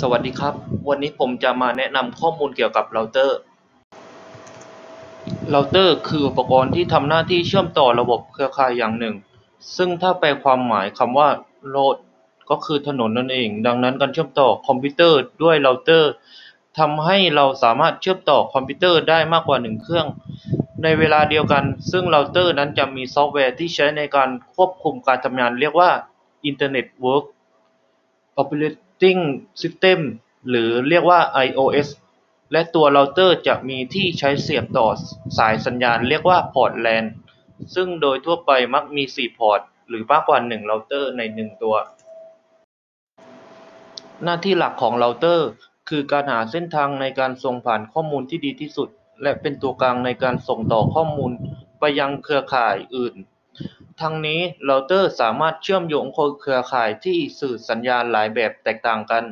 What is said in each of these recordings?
สวัสดีครับ วันนี้ผมจะมาแนะนำข้อมูลเกี่ยวกับเราเตอร์ เราเตอร์คืออุปกรณ์ที่ทำหน้าที่เชื่อมต่อระบบเครือข่ายอย่างหนึ่ง ซึ่งถ้าแปลความหมายคำว่า road ก็คือถนนนั่นเอง ดังนั้นการเชื่อมต่อคอมพิวเตอร์ด้วยเราเตอร์ทำให้เราสามารถเชื่อมต่อคอมพิวเตอร์ได้มากกว่าหนึ่งเครื่อง ในเวลาเดียวกัน ซึ่งเราเตอร์นั้นจะมีซอฟต์แวร์ที่ใช้ในการควบคุมการทำงานเรียกว่า Internetwork Operating System หรือเรียกว่า IOS และตัวเราเตอร์จะมีที่ใช้เสียบต่อสายสัญญาณเรียกว่าพอร์ต LAN ซึ่งโดยทั่วไปมักมี 4 พอร์ต หรือมากกว่า 1 เราเตอร์ใน 1 ตัว หน้าที่หลักของเราเตอร์ คือการหาเส้นทางในการส่งผ่านข้อมูลที่ดีที่สุด และเป็นตัวกลางในการส่งต่อข้อมูลไปยังเครือข่ายอื่น ทั้งนี้เราเตอร์สามารถเชื่อมโยงเครือข่ายที่สื่อสัญญาณหลายแบบแตกต่างกัน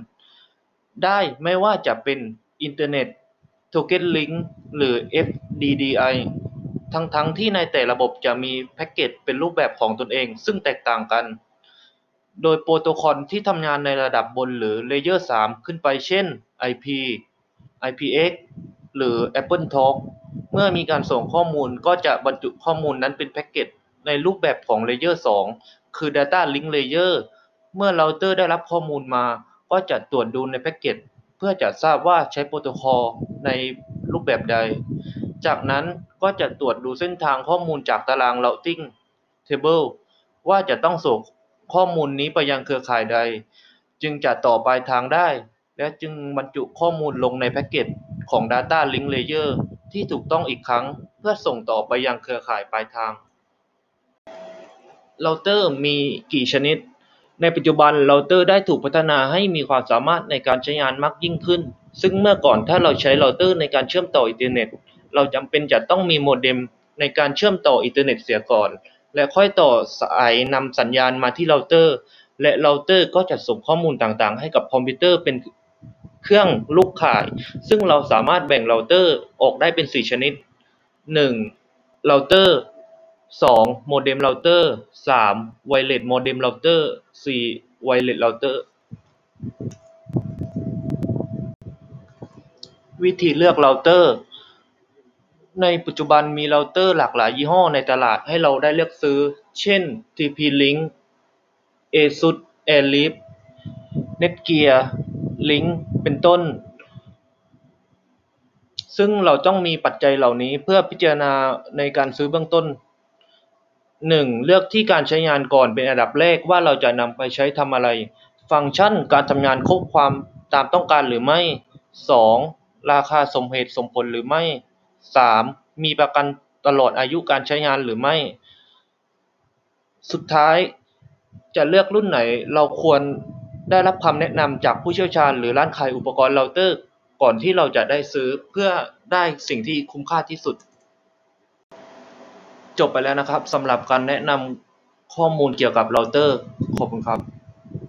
ได้ไม่ว่าจะเป็น Ethernet Token Ring หรือ FDDI ทั้งๆที่ในแต่ระบบจะมี packet เป็นรูปแบบของตนเอง ซึ่งแตกต่างกัน โดยโปรโตคอลที่ทำงานในระดับบนหรือ layer 3ขึ้นไปเช่น IP IPX หรือ AppleTalk เมื่อมีการส่งข้อมูลก็จะบรรจุข้อมูลนั้นเป็น packet ในรูปแบบของ layer 2คือ Data Link Layer เมื่อเราเตอร์ได้รับข้อมูลมา ก็จะตรวจดูใน packet เพื่อจะทราบว่าใช้โปรโตคอลในรูปแบบใด จากนั้นก็จะตรวจดูเส้นทางข้อมูลจากตาราง Routing Table ว่าจะต้องส่งข้อมูลนี้ไปยังเครือข่ายใด จึงจะต่อปลายทางได้ และจึงบรรจุข้อมูลลงใน packet ของ Data Link Layer ที่ถูกต้องอีกครั้ง เพื่อส่งต่อไปยังเครือข่ายปลายทาง เราเตอร์มีกี่ชนิด ในปัจจุบันเราเตอร์ได้ถูกพัฒนาให้มีความสามารถในการใช้งานมากยิ่งขึ้น ซึ่งเมื่อก่อนถ้าเราใช้เราเตอร์ในการเชื่อมต่ออินเทอร์เน็ต เราจำเป็นจะต้องมีโมเด็มในการเชื่อมต่ออินเทอร์เน็ตเสียก่อน และค่อยต่อสายนำสัญญาณมาที่เราเตอร์ และเราเตอร์ก็จะส่งข้อมูลต่างๆ ให้กับคอมพิวเตอร์เป็นเครื่องลูกข่าย ซึ่งเราสามารถแบ่งเราเตอร์ออกได้เป็น 4 ชนิด 1. เราเตอร์ 2. โมเด็มเราเตอร์ 3. wireless โมเด็มเราเตอร์ 4. wireless เราเตอร์วิธีเลือกเราเตอร์ ในปัจจุบันมีเราเตอร์หลากหลายยี่ห้อในตลาดให้เราได้เลือกซื้อ เช่น TP-Link ASUS Airleaf Netgear Link เป็นต้น ซึ่งเราต้องมีปัจจัยเหล่านี้เพื่อพิจารณาในการซื้อเบื้องต้น 1. เลือกที่การใช้งานก่อนเป็นอันดับแรกว่าเราจะนำไปใช้ทำอะไร ฟังก์ชันการทำงานครบความตามต้องการหรือไม่ 2. ราคาสมเหตุสมผลหรือไม่ 3. มีประกันตลอดอายุการใช้งานหรือไม่ สุดท้ายจะเลือกรุ่นไหนเราควรได้รับคำแนะนำจากผู้เชี่ยวชาญ หรือร้านขายอุปกรณ์เราเตอร์ ก่อนที่เราจะได้ซื้อเพื่อได้สิ่งที่คุ้มค่าที่สุด จบไปแล้วนะครับสำหรับการแนะนำข้อมูลเกี่ยวกับเราเตอร์ ขอบคุณครับ